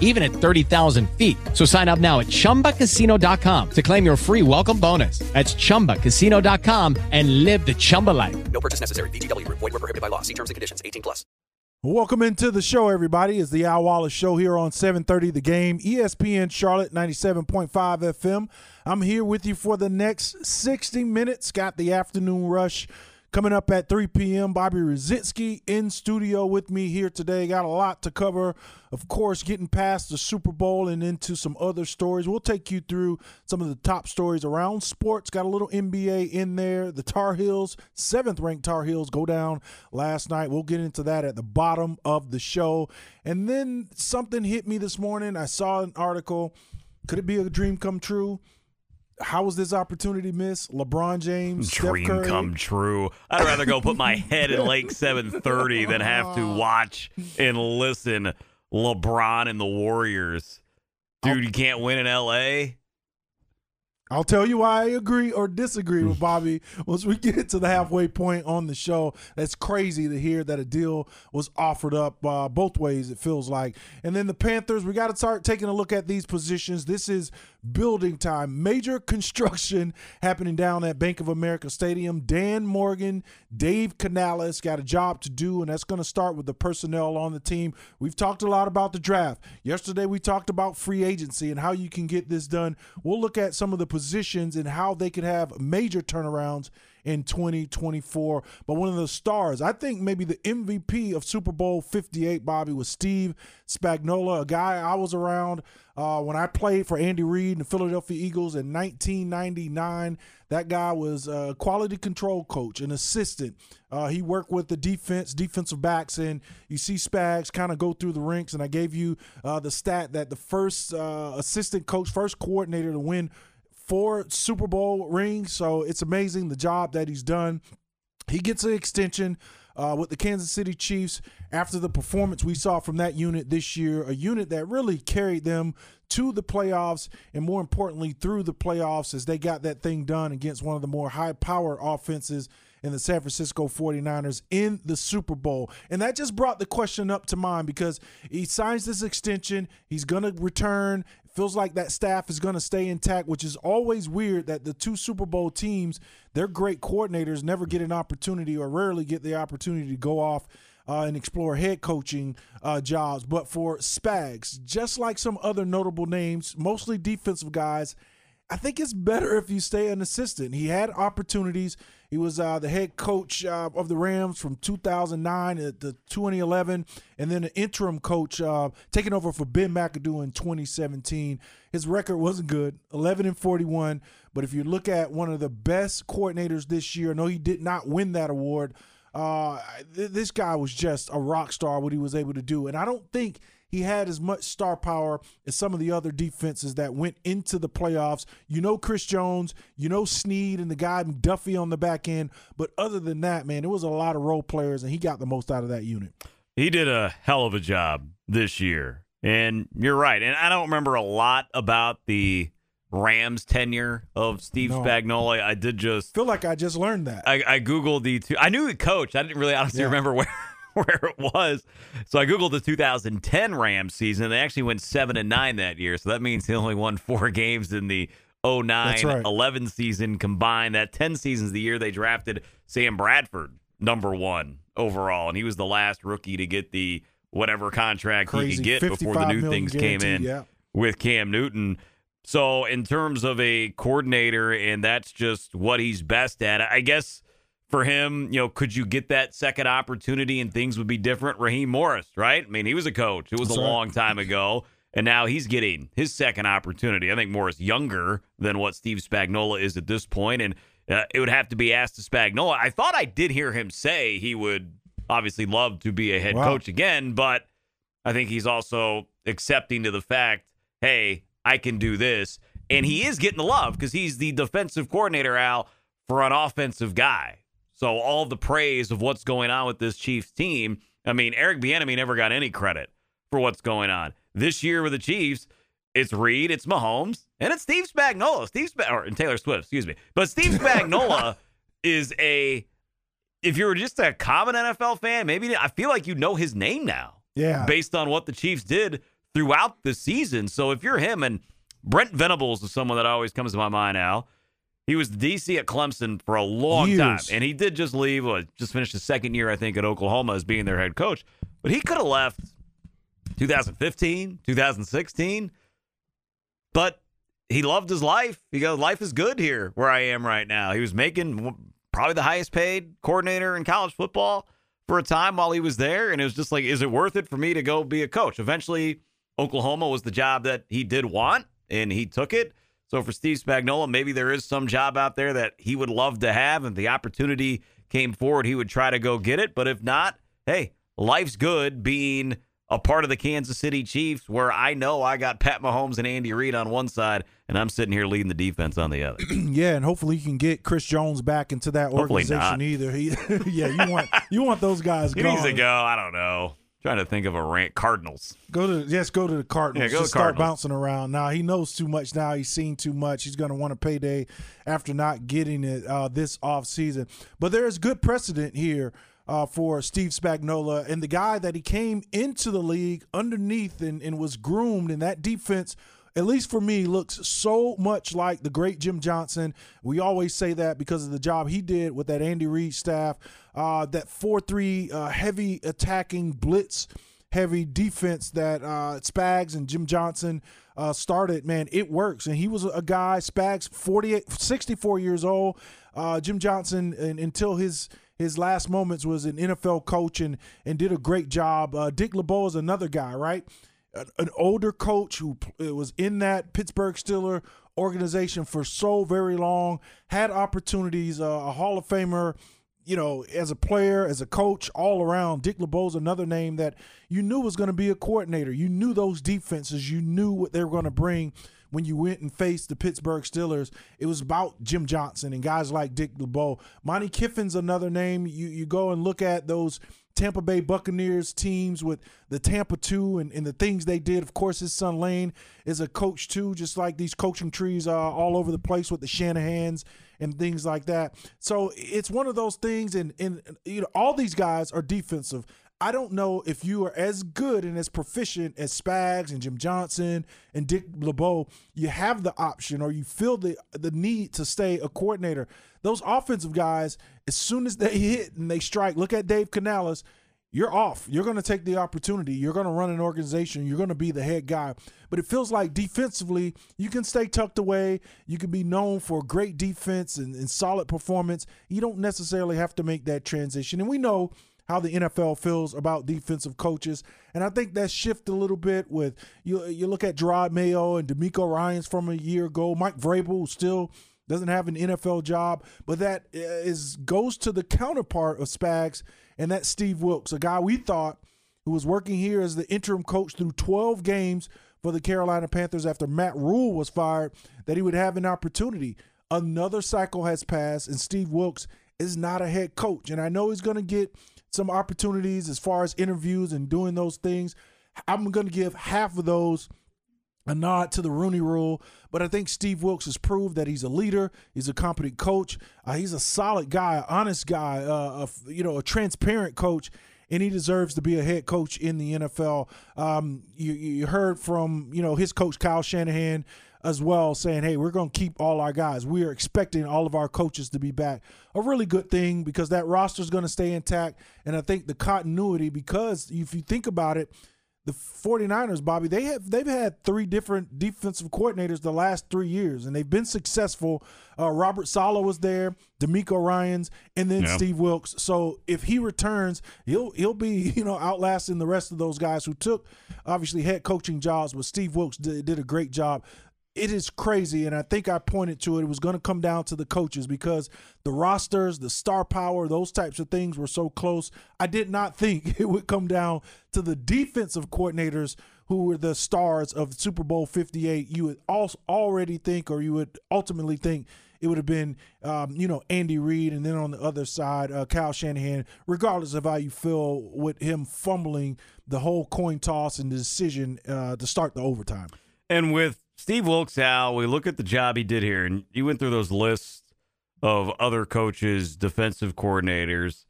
even at 30,000 feet. So sign up now at chumbacasino.com to claim your free welcome bonus. That's chumbacasino.com and live the Chumba life. No purchase necessary. VGW Group. Void were prohibited by law. See terms and conditions. 18 plus. Welcome into the show, everybody. It's the Al Wallace Show here on 730 The Game, ESPN Charlotte 97.5 FM. I'm here with you for the next 60 minutes. Got the afternoon rush coming up at 3 p.m. Bobby Rositsky in studio with me here today. Got a lot to cover. Of course, getting past the Super Bowl and into some other stories. We'll take you through some of the top stories around sports. Got a little NBA in there. The Tar Heels, seventh ranked Tar Heels, go down last night. We'll get into that at the bottom of the show. And then something hit me this morning. I saw an article. Could it be a dream come true? How was this opportunity missed? LeBron James, Steph Dream Curry. come true. I'd rather go put my head in Lake 730 than have to watch and listen LeBron and the Warriors. Dude, you can't win in LA. I'll tell you why I agree or disagree with Bobby once we get to the halfway point on the show. That's crazy to hear that a deal was offered up uh, both ways, it feels like. And then the Panthers, we got to start taking a look at these positions. This is building time. Major construction happening down at Bank of America Stadium. Dan Morgan, Dave Canales got a job to do, and that's going to start with the personnel on the team. We've talked a lot about the draft. Yesterday, we talked about free agency and how you can get this done. We'll look at some of the positions and how they could have major turnarounds in 2024. But one of the stars, I think maybe the MVP of Super Bowl 58, Bobby, was Steve Spagnuolo, a guy I was around uh, when I played for Andy Reid and the Philadelphia Eagles in 1999. That guy was a quality control coach, an assistant. Uh, he worked with the defense, defensive backs, and you see Spags kind of go through the ranks. And I gave you uh, the stat that the first uh, assistant coach, first coordinator to win four Super Bowl rings. So it's amazing the job that he's done. He gets an extension uh, with the Kansas City Chiefs after the performance we saw from that unit this year, a unit that really carried them to the playoffs and more importantly through the playoffs as they got that thing done against one of the more high powered offenses in the San Francisco 49ers in the Super Bowl. And that just brought the question up to mind because he signs this extension, he's going to return. Feels like that staff is going to stay intact, which is always weird that the two Super Bowl teams, they're great coordinators, never get an opportunity or rarely get the opportunity to go off uh, and explore head coaching uh, jobs. But for Spags, just like some other notable names, mostly defensive guys, I think it's better if you stay an assistant. He had opportunities. He was uh, the head coach uh, of the Rams from 2009 to 2011, and then an interim coach uh, taking over for Ben McAdoo in 2017. His record wasn't good, 11 and 41. But if you look at one of the best coordinators this year, know he did not win that award. Uh, th- this guy was just a rock star. What he was able to do, and I don't think he had as much star power as some of the other defenses that went into the playoffs. You know Chris Jones, you know Sneed and the guy Duffy on the back end. But other than that, man, it was a lot of role players, and he got the most out of that unit. He did a hell of a job this year. And you're right. And I don't remember a lot about the Rams tenure of Steve No. Spagnuolo. I did just feel like I just learned that. I, I googled the two. I knew the coach. I didn't really honestly Yeah. remember where where it was. So I googled the 2010 Rams season. They actually went seven and nine that year. So that means he only won four games in the 09 right. 11 season combined. That 10 seasons the year they drafted Sam Bradford number one overall, and he was the last rookie to get the whatever contract he could get before the new things came in yeah. with Cam Newton. So, in terms of a coordinator, and that's just what he's best at, I guess for him, you know, could you get that second opportunity and things would be different? Raheem Morris, right? I mean, he was a coach. It was That's a right. long time ago. And now he's getting his second opportunity. I think Morris younger than what Steve Spagnuolo is at this point, and uh, it would have to be asked to Spagnuolo. I thought I did hear him say he would obviously love to be a head Wow. coach again, but I think he's also accepting to the fact, hey, I can do this, and he is getting the love because he's the defensive coordinator, Al, for an offensive guy. So all the praise of what's going on with this Chiefs team. I mean, Eric Bieniemy never got any credit for what's going on this year with the Chiefs. It's Reid, it's Mahomes, and it's Steve Spagnuolo. Steve Sp- or and Taylor Swift, excuse me. But Steve Spagnuolo is a. If you were just a common NFL fan, maybe I feel like you know his name now Yeah. based on what the Chiefs did throughout the season. So if you're him and Brent Venables is someone that always comes to my mind now. He was the DC at Clemson for a long Years. time, and he did just leave. Well, just finished his second year, I think, at Oklahoma as being their head coach. But he could have left 2015, 2016. But he loved his life. He goes, life is good here where I am right now. He was making probably the highest paid coordinator in college football for a time while he was there. And it was just like, is it worth it for me to go be a coach? Eventually, Oklahoma was the job that he did want, and he took it. So for Steve Spagnuolo, maybe there is some job out there that he would love to have, and the opportunity came forward, he would try to go get it. But if not, hey, life's good being a part of the Kansas City Chiefs, where I know I got Pat Mahomes and Andy Reid on one side, and I'm sitting here leading the defense on the other. yeah, and hopefully you can get Chris Jones back into that Hopefully organization not. either. He, yeah, you want you want those guys he gone. needs to go. I don't know. Trying to think of a rant. Cardinals. Go to yes, go to the Cardinals. Yeah, go to Just start Cardinals. bouncing around. Now he knows too much. Now he's seen too much. He's going to want a payday after not getting it uh, this off season. But there is good precedent here uh, for Steve Spagnuolo and the guy that he came into the league underneath and, and was groomed in that defense. At least for me, looks so much like the great Jim Johnson. We always say that because of the job he did with that Andy Reid staff. Uh, that four-three uh, heavy attacking blitz heavy defense that uh, Spags and Jim Johnson uh, started, man, it works. And he was a guy, Spags, 48, 64 years old. Uh, Jim Johnson, and, until his his last moments, was an NFL coach and, and did a great job. Uh, Dick LeBeau is another guy, right? An, an older coach who was in that Pittsburgh Steeler organization for so very long, had opportunities, uh, a Hall of Famer you know, as a player, as a coach, all around, Dick LeBeau's another name that you knew was going to be a coordinator. You knew those defenses. You knew what they were going to bring when you went and faced the Pittsburgh Steelers. It was about Jim Johnson and guys like Dick LeBeau. Monte Kiffin's another name. You you go and look at those Tampa Bay Buccaneers teams with the Tampa 2 and, and the things they did. Of course, his son Lane is a coach too, just like these coaching trees are all over the place with the Shanahans and things like that. So it's one of those things, and, and you know, all these guys are defensive. I don't know if you are as good and as proficient as Spags and Jim Johnson and Dick LeBeau. You have the option, or you feel the the need to stay a coordinator. Those offensive guys, as soon as they hit and they strike, look at Dave Canales. You're off. You're going to take the opportunity. You're going to run an organization. You're going to be the head guy. But it feels like defensively, you can stay tucked away. You can be known for great defense and, and solid performance. You don't necessarily have to make that transition. And we know how the NFL feels about defensive coaches. And I think that shift a little bit with you you look at Jerod Mayo and DeMeco Ryans from a year ago, Mike Vrabel still doesn't have an NFL job, but that uh, is goes to the counterpart of Spags and that's Steve Wilks, a guy we thought who was working here as the interim coach through 12 games for the Carolina Panthers after Matt Rhule was fired, that he would have an opportunity. Another cycle has passed, and Steve Wilks is not a head coach. And I know he's going to get some opportunities as far as interviews and doing those things. I'm going to give half of those a nod to the Rooney Rule, but I think Steve Wilks has proved that he's a leader. He's a competent coach. Uh, he's a solid guy, honest guy, uh, a, you know, a transparent coach, and he deserves to be a head coach in the NFL. Um, you, you heard from you know his coach Kyle Shanahan as well, saying, "Hey, we're going to keep all our guys. We are expecting all of our coaches to be back." A really good thing because that roster is going to stay intact, and I think the continuity because if you think about it the 49ers, Bobby, they have they've had three different defensive coordinators the last three years, and they've been successful. Uh, Robert Saleh was there, DeMeco Ryans, and then Yeah. Steve Wilks. So if he returns, he'll he'll be you know outlasting the rest of those guys who took obviously head coaching jobs, but Steve Wilks did, did a great job it is crazy, and I think I pointed to it. It was going to come down to the coaches because the rosters, the star power, those types of things were so close. I did not think it would come down to the defensive coordinators who were the stars of Super Bowl 58. You would also already think, or you would ultimately think, it would have been, um, you know, Andy Reid, and then on the other side, uh, Kyle Shanahan. Regardless of how you feel with him fumbling the whole coin toss and the decision uh, to start the overtime. And with Steve Wilks out, we look at the job he did here, and you went through those lists of other coaches, defensive coordinators.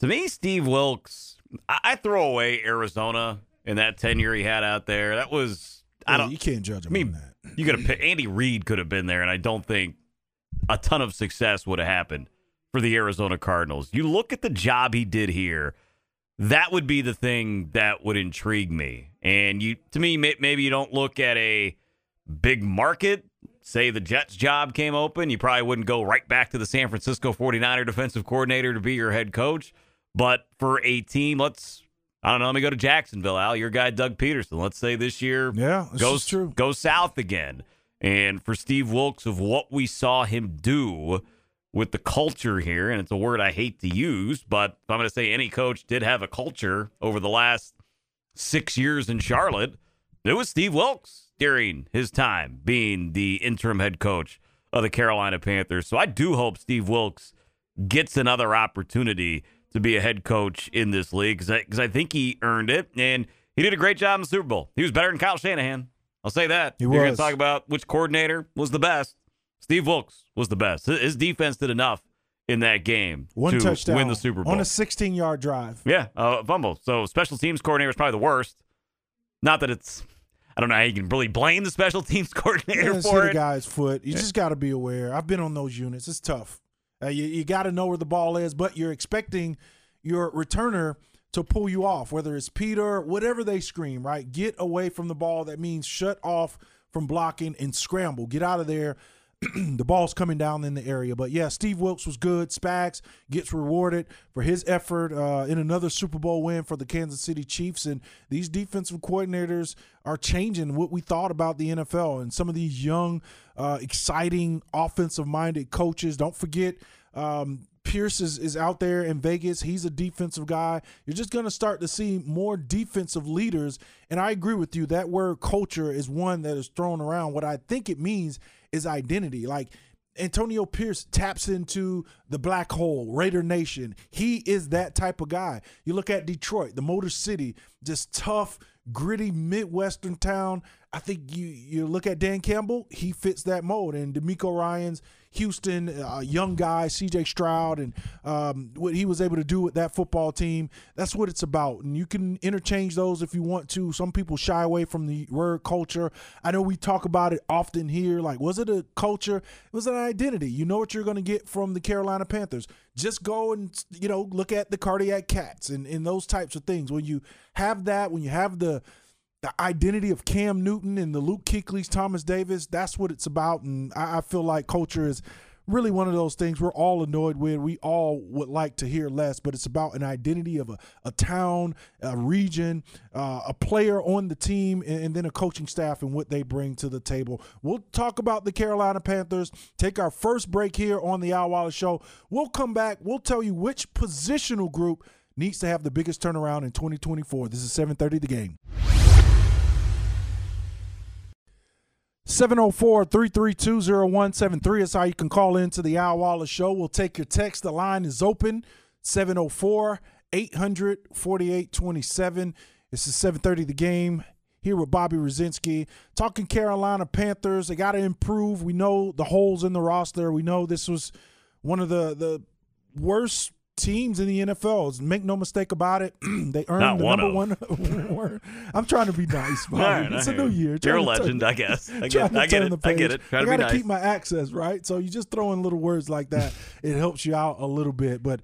To me, Steve Wilks, I, I throw away Arizona and that tenure he had out there. That was I don't. you can't judge him I on mean, that. you could have Andy Reid could have been there, and I don't think a ton of success would have happened for the Arizona Cardinals. You look at the job he did here. That would be the thing that would intrigue me. And you, to me, maybe you don't look at a big market. Say the Jets job came open, you probably wouldn't go right back to the San Francisco 49er defensive coordinator to be your head coach. But for a team, let's I don't know, let me go to Jacksonville, Al. Your guy Doug Pederson. Let's say this year Yeah, this goes true. goes south again. And for Steve Wilks of what we saw him do with the culture here, and it's a word I hate to use, but if I'm going to say any coach did have a culture over the last six years in Charlotte, it was Steve Wilks during his time being the interim head coach of the Carolina Panthers. So I do hope Steve Wilks gets another opportunity to be a head coach in this league because I, I think he earned it. And he did a great job in the Super Bowl. He was better than Kyle Shanahan. I'll say that. He You're going to talk about which coordinator was the best. Steve Wilks was the best. His- His defense did enough in that game One to touchdown win the Super Bowl. on a 16 yard drive. Yeah, uh, fumble. So special teams coordinator is probably the worst. Not that it's, I don't know how you can really blame the special teams coordinator Yeah, for hit a it. guy's foot. You just got to be aware. I've been on those units. It's tough. Uh, you you got to know where the ball is, but you're expecting your returner to pull you off, whether it's Peter, whatever they scream, right? Get away from the ball. That means shut off from blocking and scramble. Get out of there. the ball's coming down in the area. But yeah, Steve Wilks was good. Spags gets rewarded for his effort uh, in another Super Bowl win for the Kansas City Chiefs. And these defensive coordinators are changing what we thought about the NFL. And some of these young, uh, exciting, offensive minded coaches. Don't forget. Um, Pierce is, is out there in Vegas. He's a defensive guy. You're just going to start to see more defensive leaders. And I agree with you. That word culture is one that is thrown around. What I think it means is identity. Like Antonio Pierce taps into the black hole, Raider Nation. He is that type of guy. You look at Detroit, the Motor City, just tough, gritty Midwestern town. I think you you look at Dan Campbell, he fits that mold. And DeMeco Ryans Houston, a young guy, C.J. Stroud, and um, what he was able to do with that football team. That's what it's about. And you can interchange those if you want to. Some people shy away from the word culture. I know we talk about it often here. Like, was it a culture? It was an identity. You know what you're going to get from the Carolina Panthers. Just go and you know look at the cardiac cats and, and those types of things. When you have that, when you have the the identity of Cam Newton and the Luke Kuechly's, Thomas Davis, that's what it's about. And I, I feel like culture is really one of those things we're all annoyed with. We all would like to hear less, but it's about an identity of a, a town, a region, uh, a player on the team, and, and then a coaching staff and what they bring to the table. We'll talk about the Carolina Panthers, take our first break here on the Al Wallace Show. We'll come back. We'll tell you which positional group needs to have the biggest turnaround in 2024. This is 730 The Game. 704-332-0173 is how you can call into the Al Wallace Show. We'll take your text. The line is open. 704-800-4827. This is 730 The Game. Here with Bobby Rosinski. Talking Carolina Panthers. They got to improve. We know the holes in the roster. We know this was one of the, the worst teams in the NFL. Make no mistake about it. they earned Not the one number of. one award. I'm trying to be nice, Bobby. Right, it's a new year. You're a to turn- legend, I guess. I get, I get it. I get it. Trying I to be gotta nice. keep my access right. So you just throw in little words like that. it helps you out a little bit. But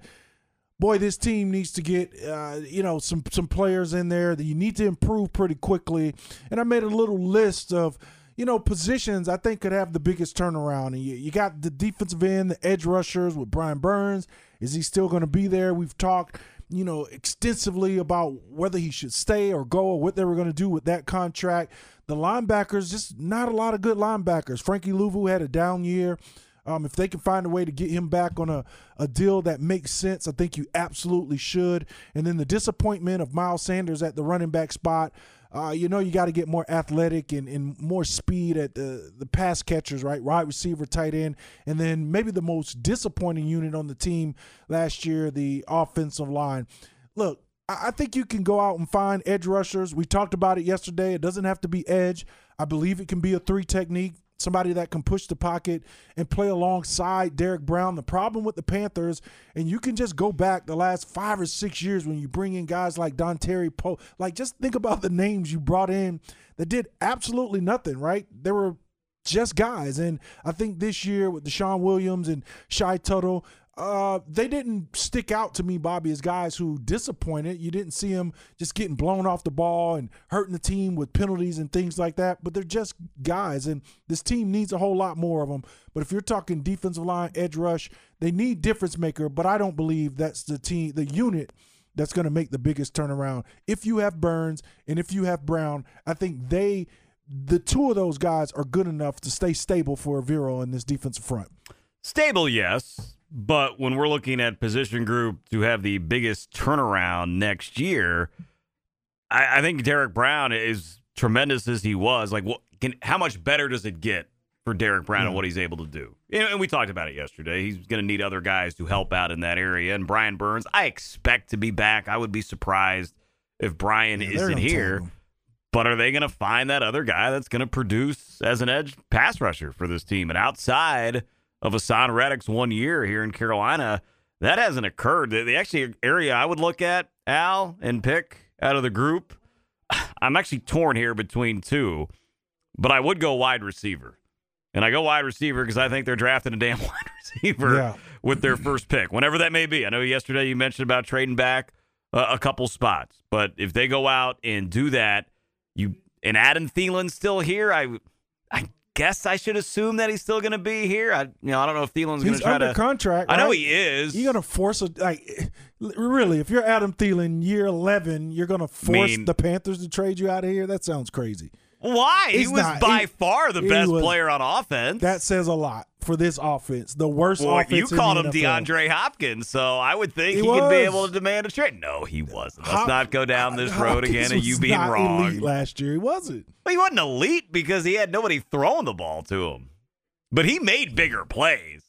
boy, this team needs to get uh, you know some some players in there that you need to improve pretty quickly. And I made a little list of you know positions I think could have the biggest turnaround. And you, you got the defensive end, the edge rushers with Brian Burns. Is he still going to be there? We've talked you know extensively about whether he should stay or go or what they were going to do with that contract. The linebackers, just not a lot of good linebackers. Frankie Luvu had a down year. Um, if they can find a way to get him back on a, a deal that makes sense, I think you absolutely should. And then the disappointment of Miles Sanders at the running back spot. Uh, you know, you got to get more athletic and, and more speed at the, the pass catchers, right? Wide receiver, tight end. And then maybe the most disappointing unit on the team last year, the offensive line. Look, I think you can go out and find edge rushers. We talked about it yesterday. It doesn't have to be edge. I believe it can be a three technique somebody that can push the pocket and play alongside Derrick Brown. The problem with the Panthers, and you can just go back the last five or six years when you bring in guys like Dontari Poe. Like, just think about the names you brought in that did absolutely nothing, right? They were just guys. And I think this year with DeShawn Williams and Shy Tuttle, uh, they didn't stick out to me, Bobby, as guys who disappointed. You didn't see them just getting blown off the ball and hurting the team with penalties and things like that. But they're just guys, and this team needs a whole lot more of them. But if you're talking defensive line, edge rush, they need difference maker. But I don't believe that's the team, the unit that's going to make the biggest turnaround. If you have Burns and if you have Brown, I think they, the two of those guys, are good enough to stay stable for Evero in this defensive front. Stable, yes. But when we're looking at position group to have the biggest turnaround next year, I, I think Derrick Brown is tremendous as he was. Like, what can how much better does it get for Derrick Brown and what he's able to do? And, and we talked about it yesterday. He's going to need other guys to help out in that area. And Brian Burns, I expect to be back. I would be surprised if Brian Yeah, isn't here. But are they going to find that other guy that's going to produce as an edge pass rusher for this team? And outside of Haason Reddick's one year here in Carolina, that hasn't occurred. The, the actually area I would look at, Al, and pick out of the group, I'm actually torn here between two, but I would go wide receiver. And I go wide receiver because I think they're drafting a damn wide receiver Yeah. with their first pick, whenever that may be. I know yesterday you mentioned about trading back uh, a couple spots, but if they go out and do that, you and Adam Thielen's still here. I, I guess I should assume that he's still going to be here. I, you know, I don't know if Thielen's going to try under to. contract. I know he is. You're gonna force a like really if you're Adam Thielen year eleven, you're gonna force Mean- the Panthers to trade you out of here. That sounds crazy. Why? He was not. by He- far the best was- player on offense. That says a lot for this offense. The worst well, offense. you called him NFL. DeAndre Hopkins, so I would think He he, could be able to demand a trade. No, he wasn't. Let's Hop- not go down this road again of you being wrong. elite last year. He wasn't. Well, he wasn't elite because he had nobody throwing the ball to him, but he made bigger plays.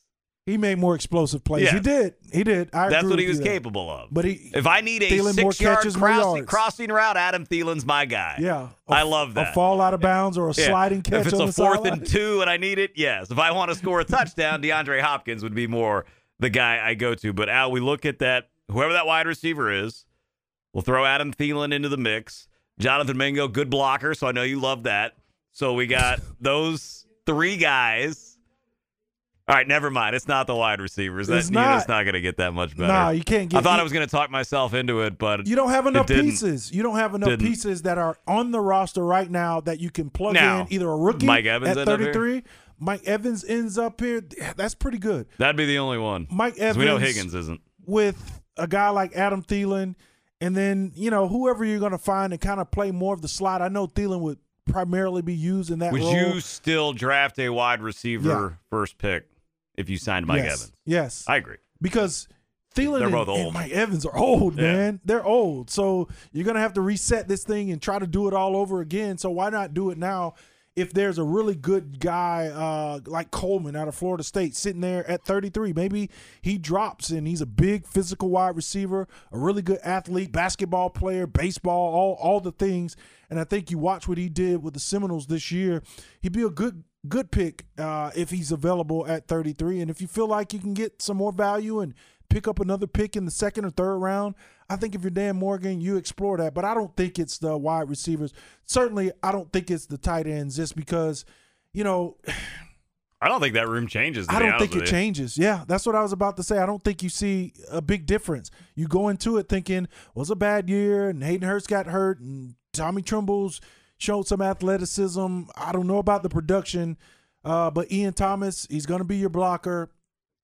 He made more explosive plays. Yeah. He did. He did. I That's what he was there. capable of. But he, if I need a Thielen six-yard crossing, crossing route, Adam Thielen's my guy. yeah, I A- love that. A fall out of bounds or a Yeah. sliding catch If it's a fourth sideline. and two and I need it, yes. If I want to score a touchdown, DeAndre Hopkins would be more the guy I go to. But Al, we look at that, whoever that wide receiver is, we'll throw Adam Thielen into the mix. Jonathan Mingo, good blocker, so I know you love that. So we got those three guys. All right, never mind. It's not the wide receivers. That It's not. not going to get that much better. Nah, you can't get. I thought you- I was going to talk myself into it, but You don't have enough pieces. You don't have enough Didn't. pieces that are on the roster right now that you can plug Now, in either a rookie Mike Evans at here? 33. Mike Evans ends up here. That's pretty good. that'd be the only one. Mike Evans. we know Higgins isn't. with a guy like Adam Thielen, and then you know whoever you're going to find and kind of play more of the slot. I know Thielen would primarily be used in that Would role. you still draft a wide receiver Yeah. first pick if you signed Mike yes. Evans? Yes, I agree. because Thielen They're and, both and old. Mike Evans are old, Yeah. man. They're old, so you're going to have to reset this thing and try to do it all over again. So why not do it now? If there's a really good guy uh, like Coleman out of Florida State sitting there at 33, maybe he drops and he's a big physical wide receiver, a really good athlete, basketball player, baseball, all all the things. And I think you watch what he did with the Seminoles this year. He'd be a good good pick uh, if he's available at 33. And if you feel like you can get some more value and pick up another pick in the second or third round, I think if you're Dan Morgan, you explore that. But I don't think it's the wide receivers. Certainly, I don't think it's the tight ends just because, you know, I don't think that room changes. I don't think it you. changes. Yeah, that's what I was about to say. I don't think you see a big difference. You go into it thinking, well, it's a bad year, and Hayden Hurst got hurt, and Tommy Tremble's showed some athleticism. I don't know about the production, uh, but Ian Thomas, he's going to be your blocker.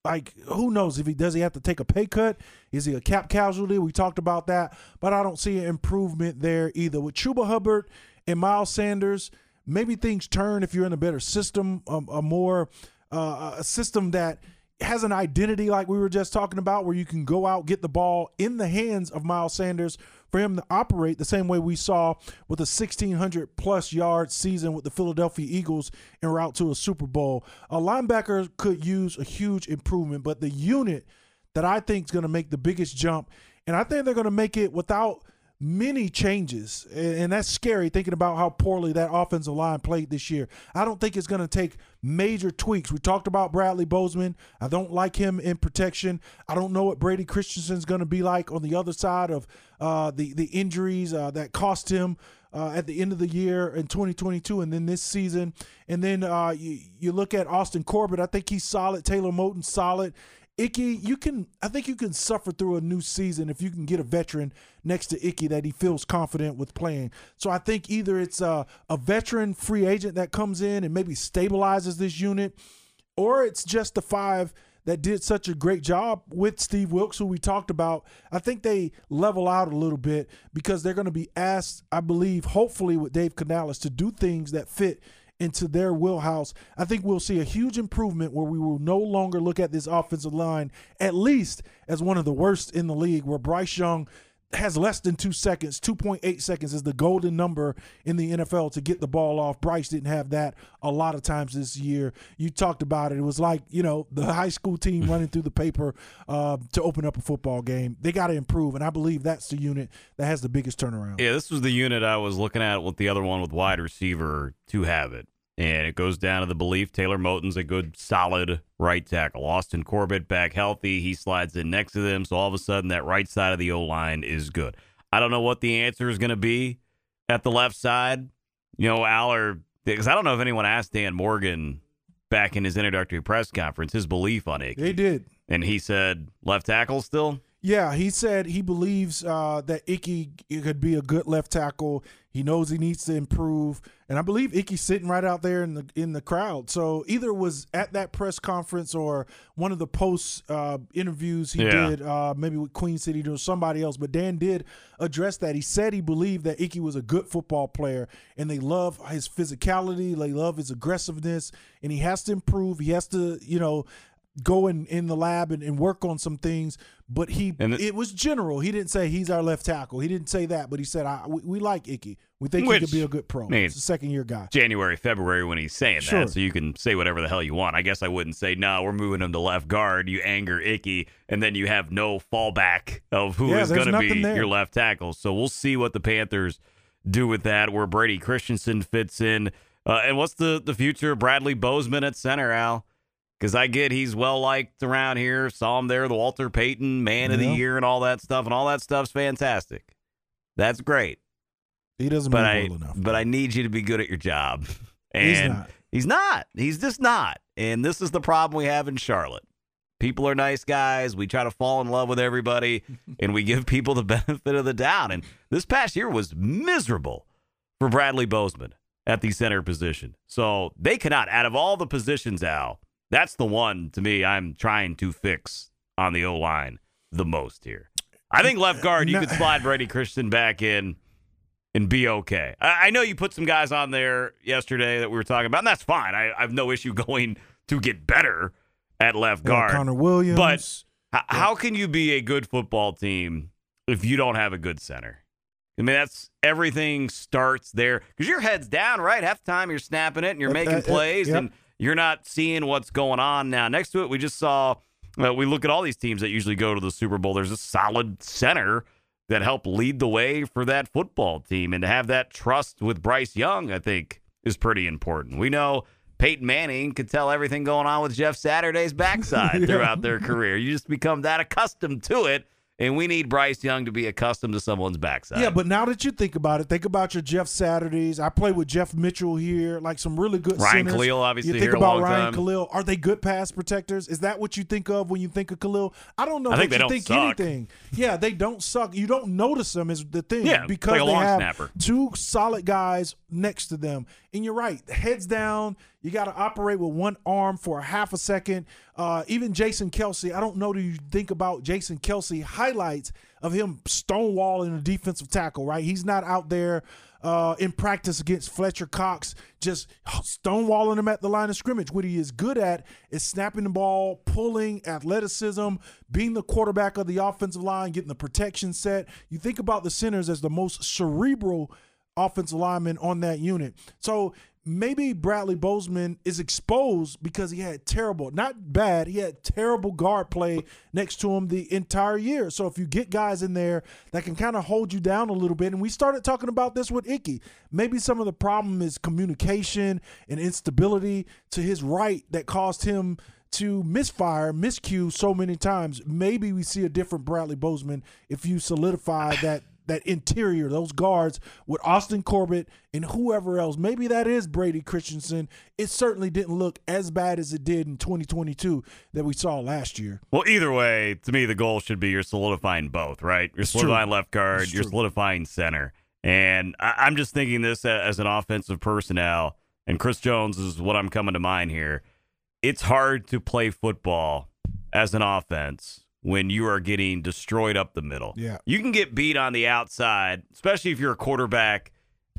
Like, who knows if he does he have to take a pay cut? Is he a cap casualty? We talked about that, but I don't see an improvement there either. With Chuba Hubbard and Miles Sanders, maybe things turn if you're in a better system, a, a more uh, a system that has an identity like we were just talking about, where you can go out get the ball in the hands of Miles Sanders for him to operate the same way we saw with a 1600 plus yard season with the Philadelphia Eagles en route to a Super Bowl. A linebacker could use a huge improvement, but the unit that I think is going to make the biggest jump, and I think they're going to make it without many changes, and that's scary thinking about how poorly that offensive line played this year. I don't think it's going to take major tweaks. We talked about Bradley Bozeman. I don't like him in protection. I don't know what Brady Christensen's going to be like on the other side of uh, the the injuries uh, that cost him. Uh, at the end of the year in 2022 and then this season and then uh, you, you look at austin corbett i think he's solid taylor moton solid Ickey, you can. I think you can suffer through a new season if you can get a veteran next to Ickey that he feels confident with playing. So I think either it's a, a veteran free agent that comes in and maybe stabilizes this unit, or it's just the five that did such a great job with Steve Wilks, who we talked about. I think they level out a little bit because they're going to be asked, I believe, hopefully with Dave Canales, to do things that fit into their wheelhouse, I think we'll see a huge improvement where we will no longer look at this offensive line at least as one of the worst in the league, where Bryce Young has less than two seconds. 2.8 seconds is the golden number in the NFL to get the ball off. Bryce didn't have that a lot of times this year. You talked about it. It was like, you know, the high school team running through the paper uh, to open up a football game. They got to improve, and I believe that's the unit that has the biggest turnaround. Yeah, this was the unit I was looking at with the other one with wide receiver to have it. And it goes down to the belief Taylor Moton's a good, solid right tackle. Austin Corbett back healthy. He slides in next to them. So all of a sudden, that right side of the O line is good. I don't know what the answer is going to be at the left side. You know, Aller, because I don't know if anyone asked Dan Morgan back in his introductory press conference his belief on it. They did. And he said left tackle still? Yeah, he said he believes uh, that Ickey could be a good left tackle. He knows he needs to improve, and I believe Ickey's sitting right out there in the in the crowd. So either was at that press conference or one of the post uh, interviews he Yeah. did, uh, maybe with Queen City or somebody else. But Dan did address that. He said he believed that Ickey was a good football player, and they love his physicality, they love his aggressiveness, and he has to improve. He has to, you know, go in, in the lab and, and work on some things. But he, And it- it was general. He didn't say he's our left tackle. He didn't say that, but he said I, we, we like Ickey. We think Which, he could be a good pro. I mean, he's a second year guy. January, February when he's saying Sure. that. So you can say whatever the hell you want. I guess I wouldn't say, no, we're moving him to left guard. You anger Ickey, and then you have no fallback of who Yeah, is going to be there. your left tackle. So we'll see what the Panthers do with that, where Brady Christensen fits in. Uh, and what's the, the future of Bradley Bozeman at center, Al? Because I get he's well liked around here. Saw him there, the Walter Payton Man of the Year, and all that stuff. And all that stuff's fantastic. That's great He doesn't but I well enough. but I need you to be good at your job. And He's not. He's not. He's just not. And this is the problem we have in Charlotte. People are nice guys. We try to fall in love with everybody, and we give people the benefit of the doubt. And this past year was miserable for Bradley Bozeman at the center position. So they cannot, out of all the positions, Al, that's the one to me I'm trying to fix on the O line the most here. I think left guard, you No- could slide Brady Christian back in and be okay. I, I know you put some guys on there yesterday that we were talking about, and that's fine. I, I have no issue going to get better at left Yeah, guard. Connor Williams. But H- how can you be a good football team if you don't have a good center? I mean, that's everything starts there because your head's down, right? Half the time you're snapping it and you're Uh, making uh, uh, plays yep. and you're not seeing what's going on. Now, next to it, we just saw, uh, we look at all these teams that usually go to the Super Bowl. There's a solid center that helped lead the way for that football team. And to have that trust with Bryce Young, I think, is pretty important. We know Peyton Manning could tell everything going on with Jeff Saturday's backside Yeah. throughout their career. You just become that accustomed to it. And we need Bryce Young to be accustomed to someone's backside. Yeah, but now that you think about it, think about your Jeff Saturdays. I play with Jeff Mitchell here, like some really good Ryan centers. Kalil, obviously, You think about Ryan time. Kalil. Are they good pass protectors? Is that what you think of when you think of Kalil? I don't know I think they you don't think suck. anything. Yeah, they don't suck. You don't notice them is the thing. Yeah, because they have snapper. two solid guys next to them. And you're right, heads down. You got to operate with one arm for a half a second. Uh, even Jason Kelce, I don't know. Do you think about Jason Kelce highlights of him stonewalling a defensive tackle? Right, he's not out there uh, in practice against Fletcher Cox, just stonewalling him at the line of scrimmage. What he is good at is snapping the ball, pulling, athleticism, being the quarterback of the offensive line, getting the protection set. You think about the centers as the most cerebral offensive lineman on that unit. So maybe Bradley Bozeman is exposed because he had terrible, not bad, he had terrible guard play next to him the entire year. So if you get guys in there that can kind of hold you down a little bit, and we started talking about this with Ickey, maybe some of the problem is communication and instability to his right that caused him to misfire, miscue so many times. Maybe we see a different Bradley Bozeman if you solidify that that interior, those guards with Austin Corbett and whoever else. Maybe that is Brady Christensen. It certainly didn't look as bad as it did in 2022 that we saw last year. Well, either way, to me, the goal should be you're solidifying both, right? You're It's true. solidifying left guard, It's you're true. solidifying center. And I- I'm just thinking this as an offensive personnel, and Chris Jones is what I'm coming to mind here. It's hard to play football as an offense when you are getting destroyed up the middle. Yeah. You can get beat on the outside, especially if you're a quarterback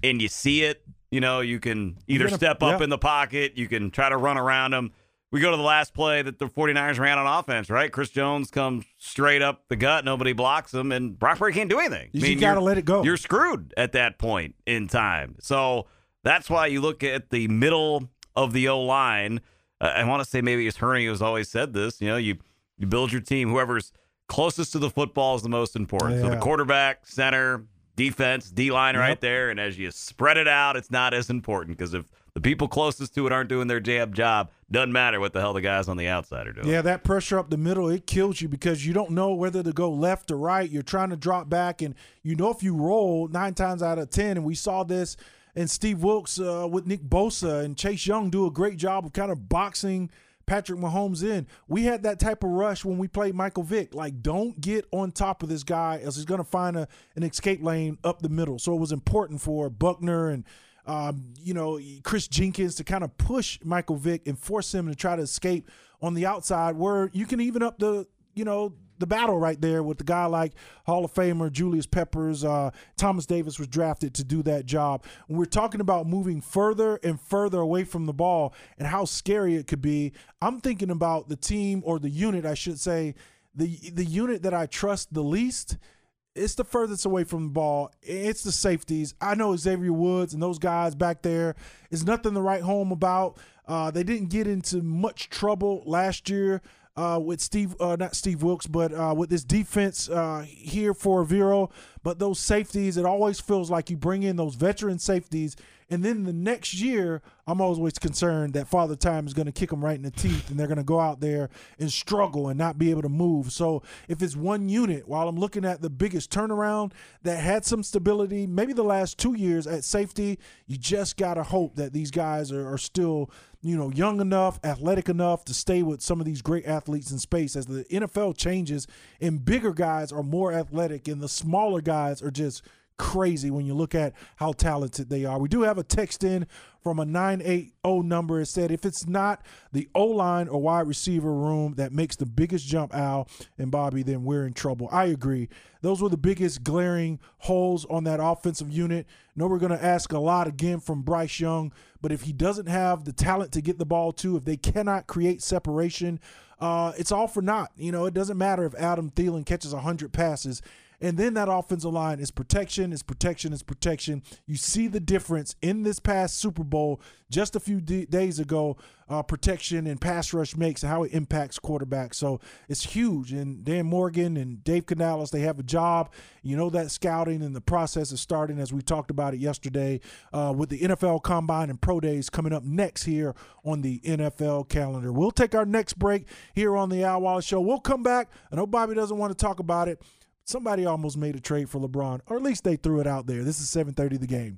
and you see it. You know, you can either gonna- step up yeah. in the pocket, you can try to run around them. We go to the last play that the 49ers ran on offense, right? Chris Jones comes straight up the gut, nobody blocks him, and Brock Purdy can't do anything. You just gotta let it go. You're screwed at that point in time. So that's why you look at the middle of the O line. Uh, I want to say maybe it's Hurney who's always said this. You know, you you build your team. Whoever's closest to the football is the most important. So the quarterback, center, defense, D line right there. And as you spread it out, it's not as important because if the people closest to it aren't doing their jab job, doesn't matter what the hell the guys on the outside are doing. Yeah, that pressure up the middle, it kills you because you don't know whether to go left or right. You're trying to drop back, and you know if you roll nine times out of 10, and we saw this and Steve Wilks uh, with Nick Bosa and Chase Young do a great job of kind of boxing Patrick Mahomes in. We had that type of rush when we played Michael Vick. Like, don't get on top of this guy as he's going to find a, an escape lane up the middle. So it was important for Buckner and um, you know, Kris Jenkins to kind of push Michael Vick and force him to try to escape on the outside where you can even up the, you know, the battle right there with the guy like Hall of Famer Julius Peppers. Uh, Thomas Davis was drafted to do that job. We're talking about moving further and further away from the ball and how scary it could be, I'm thinking about the team or the unit, I should say, the the unit that I trust the least it's the furthest away from the ball. It's the safeties. I know Xavier Woods and those guys back there is nothing to write home about. Uh, they didn't get into much trouble last year uh, with Steve, uh, not Steve Wilks, but uh, with this defense uh, here for Evero. But those safeties, it always feels like you bring in those veteran safeties, and then the next year, I'm always concerned that Father Time is going to kick them right in the teeth, and they're going to go out there and struggle and not be able to move. So if it's one unit, while I'm looking at the biggest turnaround that had some stability, maybe the last two years at safety, you just got to hope that these guys are, are still you know, young enough, athletic enough to stay with some of these great athletes in space. As the NFL changes and bigger guys are more athletic and the smaller guys are just crazy when you look at how talented they are. We do have a text in from a 980 number. It said if it's not the O line or wide receiver room that makes the biggest jump, Al and Bobby, then we're in trouble. I agree. Those were the biggest glaring holes on that offensive unit. No, we're going to ask a lot again from Bryce Young, but if he doesn't have the talent to get the ball to, if they cannot create separation, uh, it's all for naught. You know, it doesn't matter if Adam Thielen catches 100 passes. And then that offensive line is protection, is protection, is protection. You see the difference in this past Super Bowl just a few d- days ago. Uh, protection and pass rush makes and how it impacts quarterbacks. So it's huge. And Dan Morgan and Dave Canales, they have a job. You know that scouting and the process is starting as we talked about it yesterday uh, with the NFL Combine and Pro Days coming up next here on the NFL calendar. We'll take our next break here on the Al Wallace Show. We'll come back. I know Bobby doesn't want to talk about it. Somebody almost made a trade for LeBron, or at least they threw it out there. This is 7:30 the game.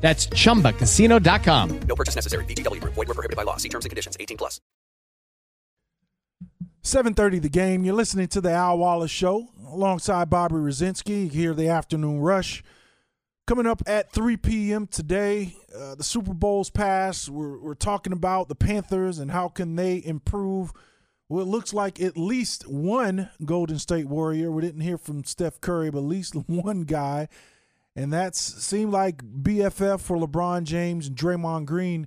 That's chumbacasino.com. No purchase necessary. VGW Group. Void were prohibited by law. See terms and conditions. 18 plus. 7:30 the game. You're listening to the Al Wallace Show alongside Bobby Rosinski here. The afternoon rush coming up at 3 p.m. today. Uh, the Super Bowl's pass. We're we're talking about the Panthers and how can they improve. Well, it looks like at least one Golden State Warrior. We didn't hear from Steph Curry, but at least one guy, and that seemed like BFF for LeBron James and Draymond Green.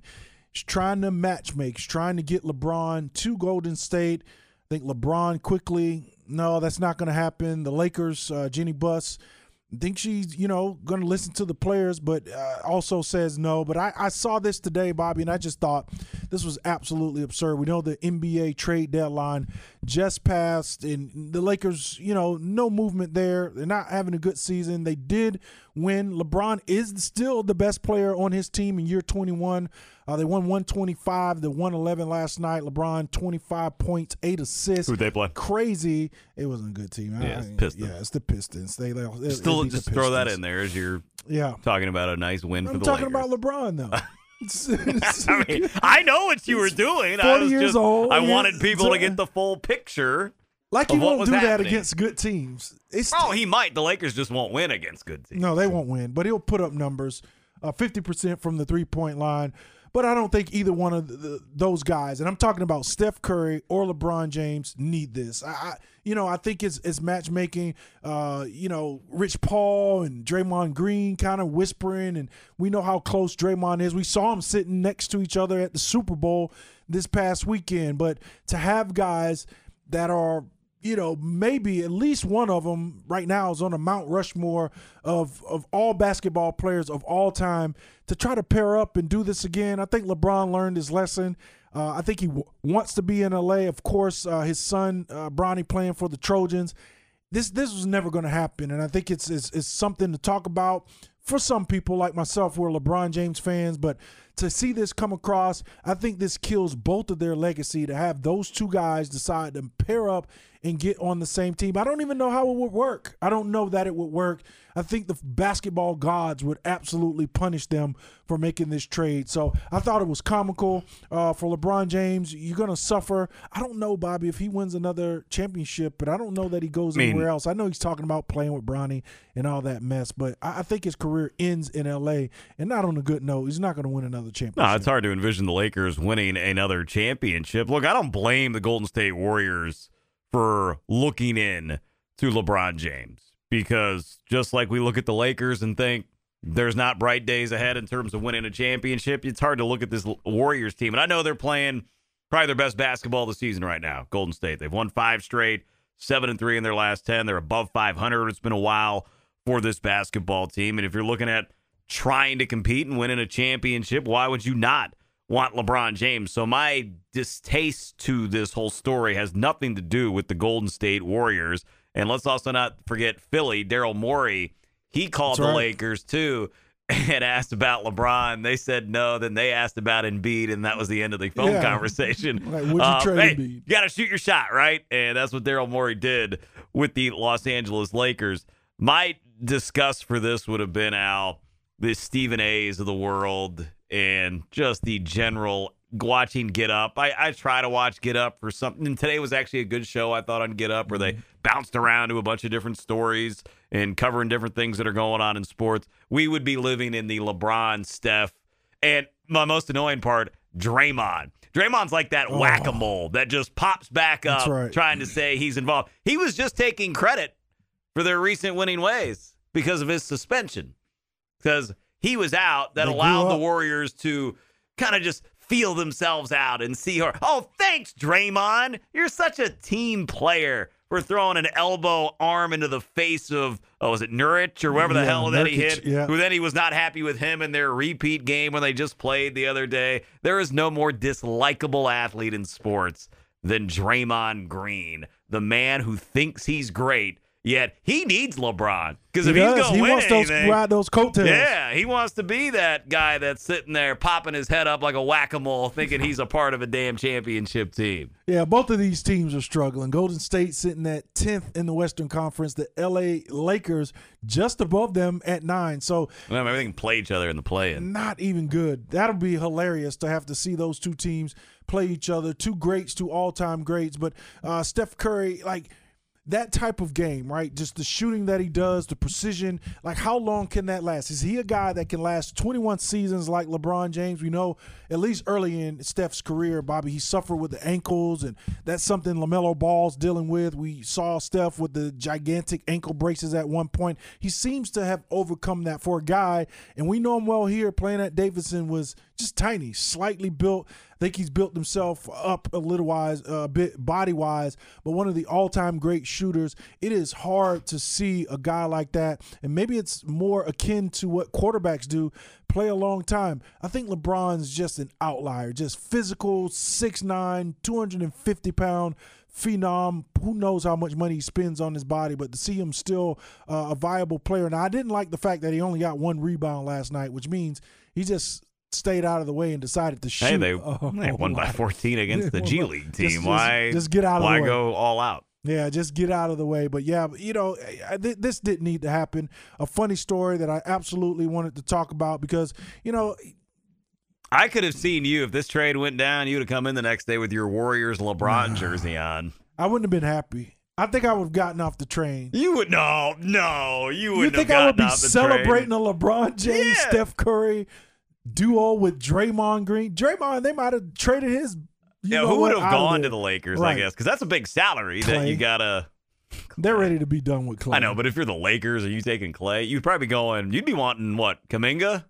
Trying to match make. He's trying to get LeBron to Golden State. I think LeBron quickly. No, that's not going to happen. The Lakers, uh, Jeanie Buss, think she's you know going to listen to the players, but uh, also says no. But I, I saw this today, Bobby, and I just thought this was absolutely absurd. We know the NBA trade deadline just passed, and the Lakers, you know, no movement there. They're not having a good season. They did win. LeBron is still the best player on his team in year 21. Uh, they won 125 to 111 last night. LeBron 25 points, eight assists. Who'd they play? Crazy. It wasn't a good team. Yeah, it's I- Pistons. Yeah, it's the Pistons. They, they it- Still, beat the just throw that in there as you're Yeah. talking about a nice win for I'm the talking Lakers. about LeBron though. It's- it's- I mean, I know what you were doing. I was years just, old. I wanted people to get the full picture. Like he won't do that against good teams. It's Oh, he might. The Lakers just won't win against good teams. no, they won't win, but he'll put up numbers, uh, fifty percent from the three point line. But I don't think either one of the, the, those guys, and I'm talking about Steph Curry or LeBron James, need this. I, I you know, I think it's it's matchmaking. Uh, you know, Rich Paul and Draymond Green kind of whispering, and we know how close Draymond is. We saw him sitting next to each other at the Super Bowl this past weekend. But to have guys that are you know, maybe at least one of them right now is on a Mount Rushmore of of all basketball players of all time to try to pair up and do this again. I think LeBron learned his lesson. Uh, I think he w- wants to be in LA. Of course, uh, his son uh, Bronny playing for the Trojans. This this was never going to happen, and I think it's, it's it's something to talk about for some people like myself who are LeBron James fans. But to see this come across, I think this kills both of their legacy to have those two guys decide to pair up and get on the same team. I don't even know how it would work. I don't know that it would work. I think the basketball gods would absolutely punish them for making this trade. So I thought it was comical uh, for LeBron James. You're going to suffer. I don't know, Bobby, if he wins another championship, but I don't know that he goes mean- anywhere else. I know he's talking about playing with Bronny and all that mess, but I, I think his career ends in LA and not on a good note. He's not going to win another championship. No, it's hard to envision the Lakers winning another championship. Look, I don't blame the Golden State Warriors for looking in to LeBron James because just like we look at the Lakers and think there's not bright days ahead in terms of winning a championship, it's hard to look at this Warriors team. And I know they're playing probably their best basketball of the season right now, Golden State. They've won five straight, seven and three in their last 10. They're above 500. It's been a while for this basketball team. And if you're looking at trying to compete and winning a championship, why would you not want LeBron James? So my distaste to this whole story has nothing to do with the Golden State Warriors. And let's also not forget Philly, Daryl Morey. He called That's the right. Lakers too and asked about LeBron. They said no. Then they asked about Embiid, and that was the end of the phone Yeah. conversation. Like, would you Uh, trade hey, Embiid? You got to shoot your shot, right? And that's what Daryl Morey did with the Los Angeles Lakers. My disgust for this would have been Al, the Stephen A's of the world, and just the general watching Get Up. I, I try to watch Get Up for something. And today was actually a good show, I thought, on Get Up, where they bounced around to a bunch of different stories and covering different things that are going on in sports. We would be living in the LeBron, Steph, and my most annoying part, Draymond. Draymond's like that Oh. whack a mole that just pops back up right. trying to say he's involved. He was just taking credit for their recent winning ways because of his suspension. Because he was out that They allowed the. Warriors to kind of just feel themselves out and see her. Oh, thanks, Draymond. You're such a team player for throwing an elbow arm into the face of oh was it Nurkic or whoever the Yeah, hell that he hit? yeah. Who then he was not happy with him in their repeat game when they just played the other day. There is no more dislikable athlete in sports than Draymond Green, the man who thinks he's great. Yet he needs LeBron because if he he's going to he win wants those anything, ride those coattails. yeah, he wants to be that guy that's sitting there popping his head up like a whack a mole, thinking he's a part of a damn championship team. Yeah, both of these teams are struggling. Golden State sitting at 10th in the Western Conference. The LA Lakers just above them at nine. So Well, maybe they can play each other in the play-in. not even good. That'll be hilarious to have to see those two teams play each other. Two greats, two all-time greats. But uh, Steph Curry, like that type of game, right? Just the shooting that he does, the precision. Like, how long can that last? Is he a guy that can last 21 seasons like LeBron James? We know, at least early in Steph's career, Bobby, he suffered with the ankles, and that's something LaMelo Ball's dealing with. We saw Steph with the gigantic ankle braces at one point. He seems to have overcome that for a guy, and we know him well here playing at Davidson was just tiny, slightly built. I think he's built himself up a little wise, a bit body wise, but one of the all time great shooters. It is hard to see a guy like that, and maybe it's more akin to what quarterbacks do play a long time. I think LeBron's just an outlier, just physical, 6'9, 250 pound phenom. Who knows how much money he spends on his body, but to see him still uh, a viable player. Now, I didn't like the fact that he only got one rebound last night, which means he just stayed out of the way and decided to shoot. Hey, they, a oh, they won by 14 against the G League team. just- why just get out of the why way. go all out? Yeah, just get out of the way. But yeah, you know, this didn't need to happen. A funny story that I absolutely wanted to talk about because, you know, I could have seen you if this trade went down. You would have come in the next day with your Warriors LeBron jersey on. I wouldn't have been happy. I think I would have gotten off the train. You would no, no. You You would think I would be celebrating a LeBron James, Yeah. Steph Curry duo with Draymond Green? Draymond, they might have traded his. You Yeah, who would have gone to the Lakers? Right. I guess because that's a big salary that you gotta. They're ready to be done with Clay. I know, but if you're the Lakers, are you taking Clay? You'd probably be going. You'd be wanting what Kuminga?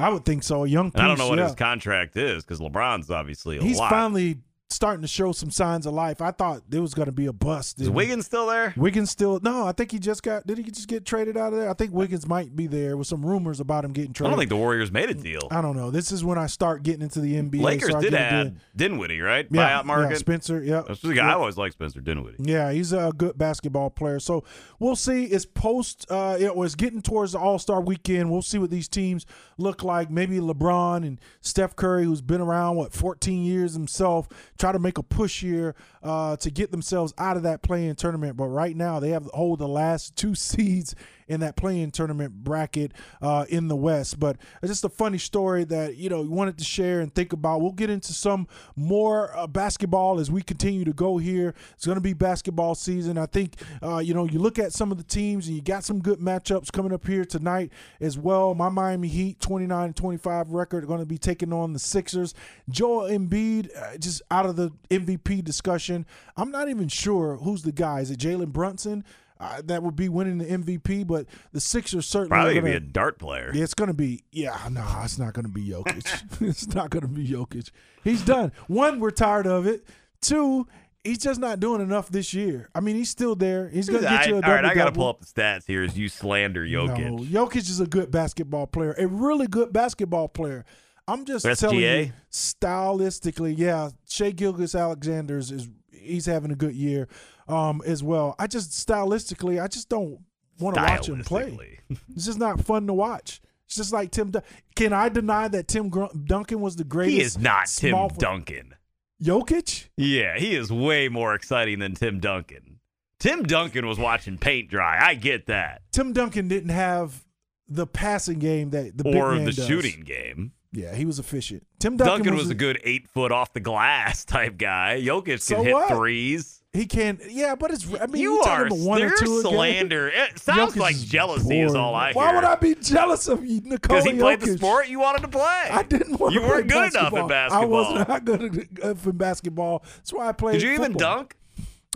I would think so. A young piece. I don't know what yeah. his contract is because LeBron's obviously a He's lot. finally starting to show some signs of life. I thought it was going to be a bust. is Wiggins still there? Wiggins still no. I think he just got. Did he just get traded out of there? I think Wiggins might be there with some rumors about him getting traded. I don't think the Warriors made a deal. I don't know. This is when I start getting into the NBA. Lakers start did add Dinwiddie, right? yeah, Buyout market. Yeah, Spencer. Yeah, That's the guy I always liked Spencer Dinwiddie. Yeah, he's a good basketball player. So we'll see. It's post. Uh, it was getting towards the All Star weekend. We'll see what these teams look like. Maybe LeBron and Steph Curry, who's been around what 14 years himself, try to make a push here uh, to get themselves out of that play-in tournament. But right now, they have hold the last two seeds in that play-in tournament bracket uh, in the West. But it's just a funny story that you know we wanted to share and think about. We'll get into some more uh, basketball as we continue to go here. It's going to be basketball season. I think uh, you know you look at some of the teams and you got some good matchups coming up here tonight as well. My Miami Heat 29 25 record are going to be taking on the Sixers. Joel Embiid uh, just out of the MVP discussion. I'm not even sure who's the guy. Is it Jalen Brunson? Uh, that would be winning the MVP, but the Sixers certainly Probably gonna be a dart player. yeah, it's going to be. Yeah, no, it's not going to be Jokic. it's not going to be Jokic. He's done. One, we're tired of it. Two, he's just not doing enough this year. I mean, he's still there. He's going to get you a double all right, I got to pull up the stats here as you slander Jokic. No, Jokic is a good basketball player, a really good basketball player. I'm just telling you, stylistically, yeah, Shai Gilgeous-Alexander's is he's having a good year um, as well. I just stylistically, I just don't want to watch him play. It's just not fun to watch. It's just like Tim. Dun- Can I deny that Tim Gr- Duncan was the greatest? He is not Tim Duncan. Jokic. Yeah, he is way more exciting than Tim Duncan. Tim Duncan was watching paint dry. I get that. Tim Duncan didn't have the passing game that the big or the does. shooting game. Yeah, he was efficient. Tim Duncan, Duncan, was, a good eight foot off the glass type guy. Jokic So can hit what? threes. He can't. Yeah, but it's. I mean, you you are one or two slander. It sounds Jokic like jealousy is boring. all I Hear. Why would I be jealous of you, Nikola Because he played the sport you wanted to play. I didn't want You to You weren't good enough basketball. at basketball. I was not good enough in basketball. That's why I played. Did you even dunk?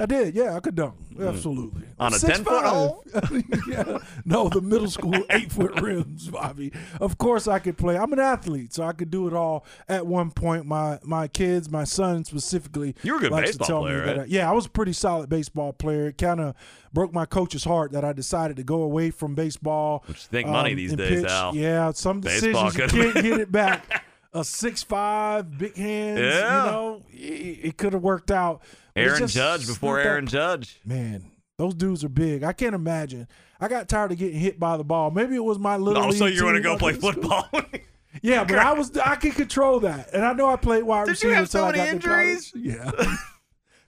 I did, yeah, I could dunk. Absolutely. Hmm. On a Six 10-foot five. hole? yeah. No, the middle school eight foot rims, Bobby. Of course I could play. I'm an athlete, so I could do it all at one point. My my kids, my son specifically. You were a good baseball tell player, me that right? I- yeah, I was a pretty solid baseball player. It kind of broke my coach's heart that I decided to go away from baseball. Which think money um, these days, pitch. Al. Yeah, some Baseball decisions you can't get it back. A six five, big hands. Yeah. You know, it, it could have worked out. Aaron Judge before that- Aaron Judge. Man, those dudes are big. I can't imagine. I got tired of getting hit by the ball. Maybe it was my little. Oh, so league you want to go play was in school. football? Yeah, but I was I could control that, and I know I played wide Did you receiver have so until I many injuries? Yeah.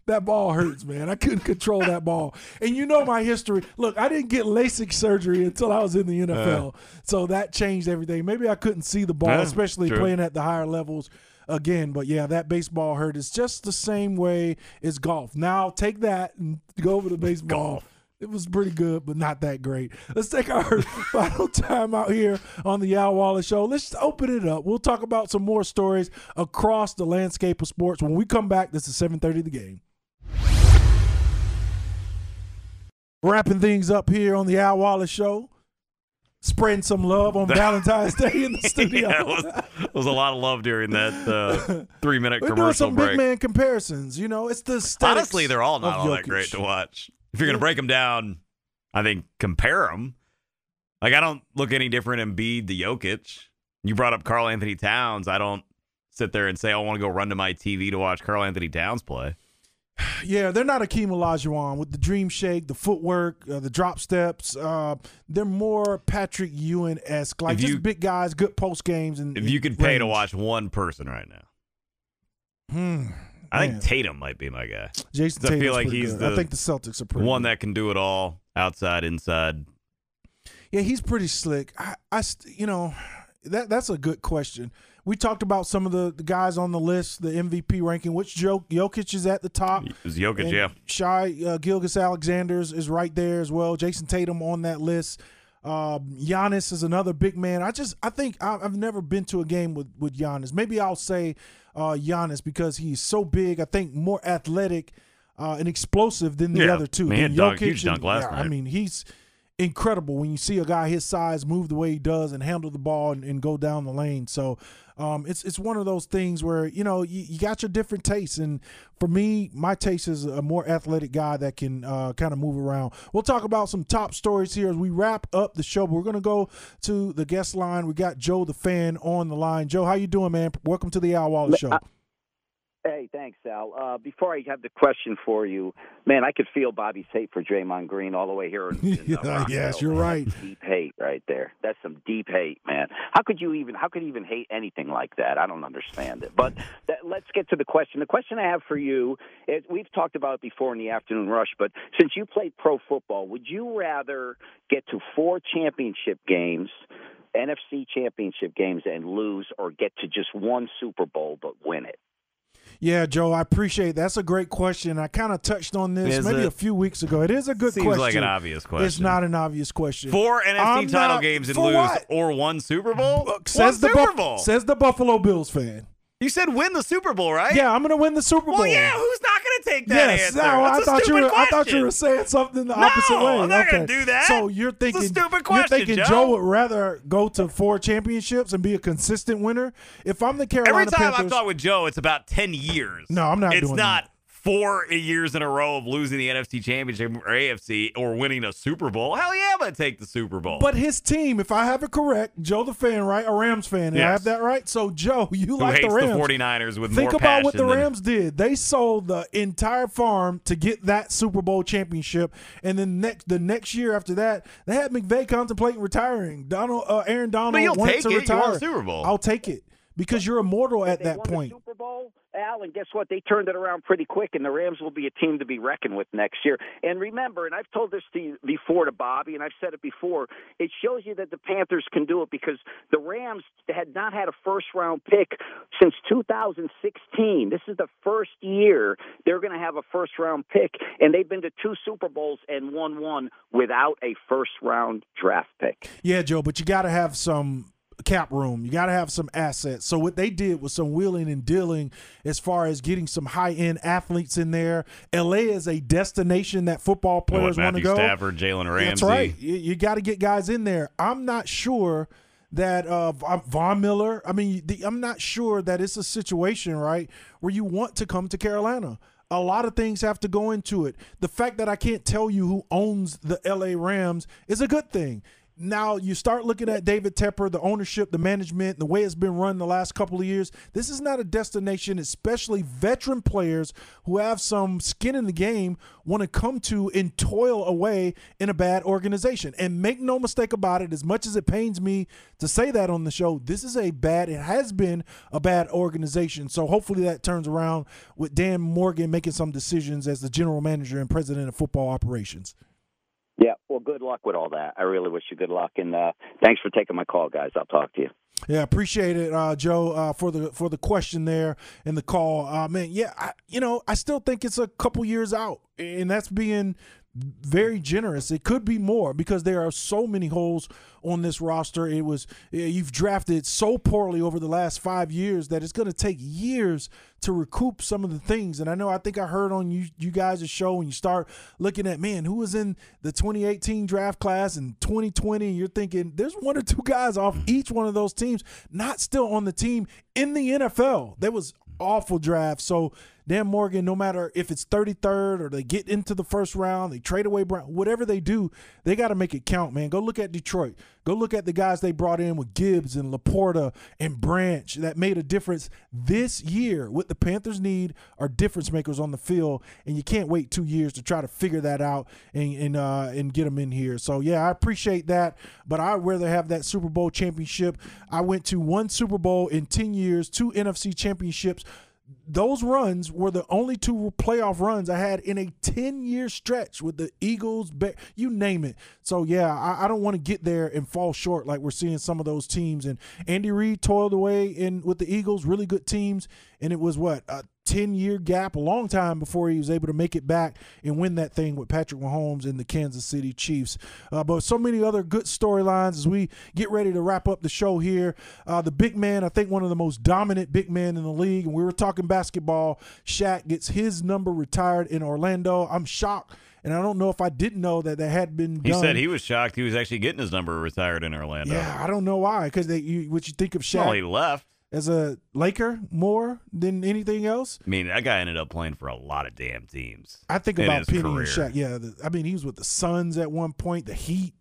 That ball hurts, man. I couldn't control that ball. And you know my history. Look, I didn't get LASIK surgery until I was in the uh. NFL. so that changed everything. Maybe I couldn't see the ball, Yeah, especially true. playing at the higher levels again. But yeah, that baseball hurt. It's just the same way as golf. Now take that and go over to baseball. Golf. It was pretty good, but not that great. Let's take our final time out here on the Al Wallace Show. Let's open it up. We'll talk about some more stories across the landscape of sports when we come back. This is 7:30 the game. Wrapping things up here on the Al Wallace Show. Spreading some love on Valentine's Day in the studio. yeah, it was, it was a lot of love during that uh, three minute We're doing some break. big man comparisons. You know, it's the Honestly, they're all not all that great to watch. If you're going to break them down, I think compare them. Like, I don't look any different in Embiid to Jokic. You brought up Karl-Anthony Towns. I don't sit there and say, I want to go run to my TV to watch Karl-Anthony Towns play. Yeah, they're not Akeem Olajuwon with the dream shake, the footwork, uh, the drop steps. Uh, they're more Patrick Ewing esque, like If just you- big guys, good post games, and If you could pay to watch one person right now, Hmm, I man. think Tatum might be my guy. Jayson I feel like he's good. I think the Celtics are pretty One good. that can do it all outside, inside. Yeah, he's pretty slick. I, I you know, that that's a good question. We talked about some of the, the guys on the list, the MVP ranking, which Joe Jokic is at the top. It was Jokic, And yeah. Shai uh, Gilgeous-Alexander's is right there as well. Jayson Tatum on that list. Um, Giannis is another big man. I just I think I, I've never been to a game with with Giannis. Maybe I'll say uh, Giannis because he's so big. I think more athletic uh, and explosive than the Yeah. other two. I mean, he Than had dunk- Jokic huge dunk last yeah, I mean, he's incredible when you see a guy his size move the way he does and handle the ball and, and go down the lane. So um, it's it's one of those things where you know you, you got your different tastes, and for me, my taste is a more athletic guy that can uh, kind of move around. We'll talk about some top stories here as we wrap up the show. But we're gonna go to the guest line. We got Joe the fan on the line. Joe, how you doing, man? Welcome to the Al Wallace Show. Hey, thanks, Al. Uh, before I have the question for you, man, I could feel Bobby's hate for Draymond Green all the way here. In, in, uh, yes, you're right. That's Deep hate right there. That's some deep hate, man. How could you even? How could you even hate anything like that? I don't understand it. But that, let's get to the question. The question I have for you is: We've talked about it before in the afternoon rush, but since you played pro football, would you rather get to four championship games? NFC championship games and lose, or get to just one Super Bowl but win it. Yeah, Joe, I appreciate that's a great question. I kind of touched on this Is maybe it? a few weeks ago. It is a good Seems question. like an obvious question. It's not an obvious question. Four NFC I'm title not- games and lose, what? or one Super Bowl. Says one the Super Buff- Bowl. says the Buffalo Bills fan. You said win the Super Bowl, right? Yeah, I'm going to win the Super Bowl. Well, yeah. Who's not going to take that Yes, answer? no, I That's thought you were. I thought you were saying something the No, opposite way. I'm not okay. gonna do that. So you're thinking stupid You're thinking Joe. Joe would rather go to four championships and be a consistent winner. If I'm the Carolina Every time Panthers, I've talked with Joe, it's about ten years. No, I'm not It's not that. Four years in a row of losing the NFC Championship or AFC or winning a Super Bowl. Hell yeah, I'm gonna take the Super Bowl. But his team, if I have it correct, Joe the fan, right? A Rams fan. Did I have that right? So Joe, you who like hates the Rams. 49ers with Think more about what the passion than- Rams did. They sold the entire farm to get that Super Bowl championship, and then next the next year after that, they had McVay contemplating retiring. Donald, uh, Aaron Donald But you'll wanted take to it. You retire. a Super Bowl. I'll take it because you're immortal at that point. Bowl, Al, and guess what? They turned it around pretty quick, and the Rams will be a team to be reckoned with next year. And remember, and I've told this to you before to Bobby, and I've said it before. It shows you that the Panthers can do it because the Rams had not had a first round pick since 2016. This is the first year they're going to have a first round pick, and they've been to two Super Bowls and won one without a first round draft pick. Yeah, Joe, but you got to have some cap room. You got to have some assets. So what they did was some wheeling and dealing as far as getting some high end athletes in there. LA is a destination that football players want to Matthew go. Stafford, Jalen Ramsey. That's right. You, you got to get guys in there. I'm not sure that uh, Von Von Miller. I mean, the, I'm not sure that it's a situation right where you want to come to Carolina. A lot of things have to go into it. The fact that I can't tell you who owns the LA Rams is a good thing. Now you start looking at David Tepper, the ownership, the management, the way it's been run the last couple of years. This is not a destination, especially veteran players who have some skin in the game want to come to and toil away in a bad organization. And make no mistake about it, as much as it pains me to say that on the show, this is a bad, it has been a bad organization. So hopefully that turns around with Dan Morgan making some decisions as the general manager and president of football operations. Well, good luck with all that. I really wish you good luck, and uh, thanks for taking my call, guys. I'll talk to you. Yeah, appreciate it, uh, Joe, uh, for the for the question there and the call. Uh, man, yeah, I, you know, I still think it's a couple years out, and that's being very generous. It could be more because there are so many holes on this roster. It was you've drafted so poorly over the last five years that it's going to take years to recoup some of the things. And I know I think I heard on you you guys' show when you start looking at man who was in the 2018 draft class and 2020, and you're thinking there's one or two guys off mm-hmm. each one of those teams not still on the team in the NFL. That was awful draft. So Dan Morgan, no matter if it's 33rd or they get into the first round, they trade away Brown, whatever they do, they got to make it count, man. Go look at Detroit. Go look at the guys they brought in with Gibbs and LaPorta and Branch that made a difference this year. What the Panthers need are difference makers on the field, and you can't wait two years to try to figure that out and and uh, and get them in here. So yeah, I appreciate that, but I'd rather have that Super Bowl championship. I went to one Super Bowl in 10 years, two NFC championships those runs were the only two playoff runs I had in a 10 year stretch with the Eagles, you name it. So, yeah, I, I don't want to get there and fall short like we're seeing some of those teams. And Andy Reid toiled away in with the Eagles, really good teams. And it was what, 10 year gap, a long time before he was able to make it back and win that thing with Patrick Mahomes and the Kansas City Chiefs. Uh, but so many other good storylines as we get ready to wrap up the show here. Uh, the big man, I think one of the most dominant big men in the league, and we were talking basketball. Shaq gets his number retired in Orlando. I'm shocked. And I don't know if I didn't know that that had been done. He said he was shocked he was actually getting his number retired in Orlando. Yeah, I don't know why. Because you, what you think of Shaq? Well, he left as a Laker more than anything else. I mean, that guy ended up playing for a lot of damn teams. I think about Penny career. and Shaq. Yeah, the, I mean, he was with the Suns at one point, the Heat,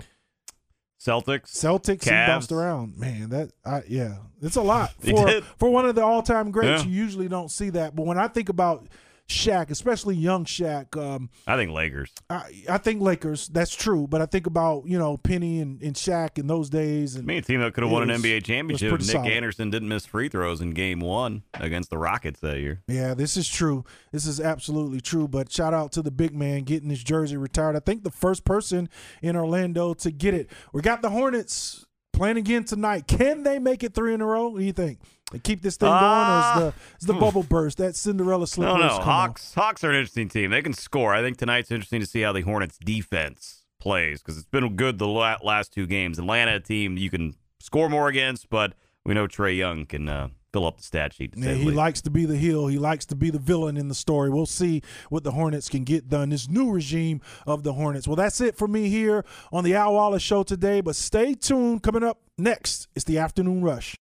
Celtics, Celtics. Cavs. He bounced around. Man, that I yeah, it's a lot for for one of the all time greats. Yeah. You usually don't see that, but when I think about Shaq, especially young Shaq. Um, I think Lakers. I, I think Lakers. That's true. But I think about you know Penny and, and Shaq in those days. And Me, a team that could have won was, an NBA championship. Nick solid. Anderson didn't miss free throws in Game One against the Rockets that year. Yeah, this is true. This is absolutely true. But shout out to the big man getting his jersey retired. I think the first person in Orlando to get it. We got the Hornets playing again tonight. Can they make it three in a row? What do you think? They keep this thing going, or is the is the bubble burst? That Cinderella slipper? No, no. Hawks on? Hawks are an interesting team. They can score. I think tonight's interesting to see how the Hornets defense plays because it's been good the last two games. Atlanta, team you can score more against, but we know Trae Young can uh, fill up the stat sheet. Yeah, he likes to be the heel. He likes to be the villain in the story. We'll see what the Hornets can get done. This new regime of the Hornets. Well, that's it for me here on the Al Wallace Show today. But stay tuned. Coming up next, it's the afternoon rush.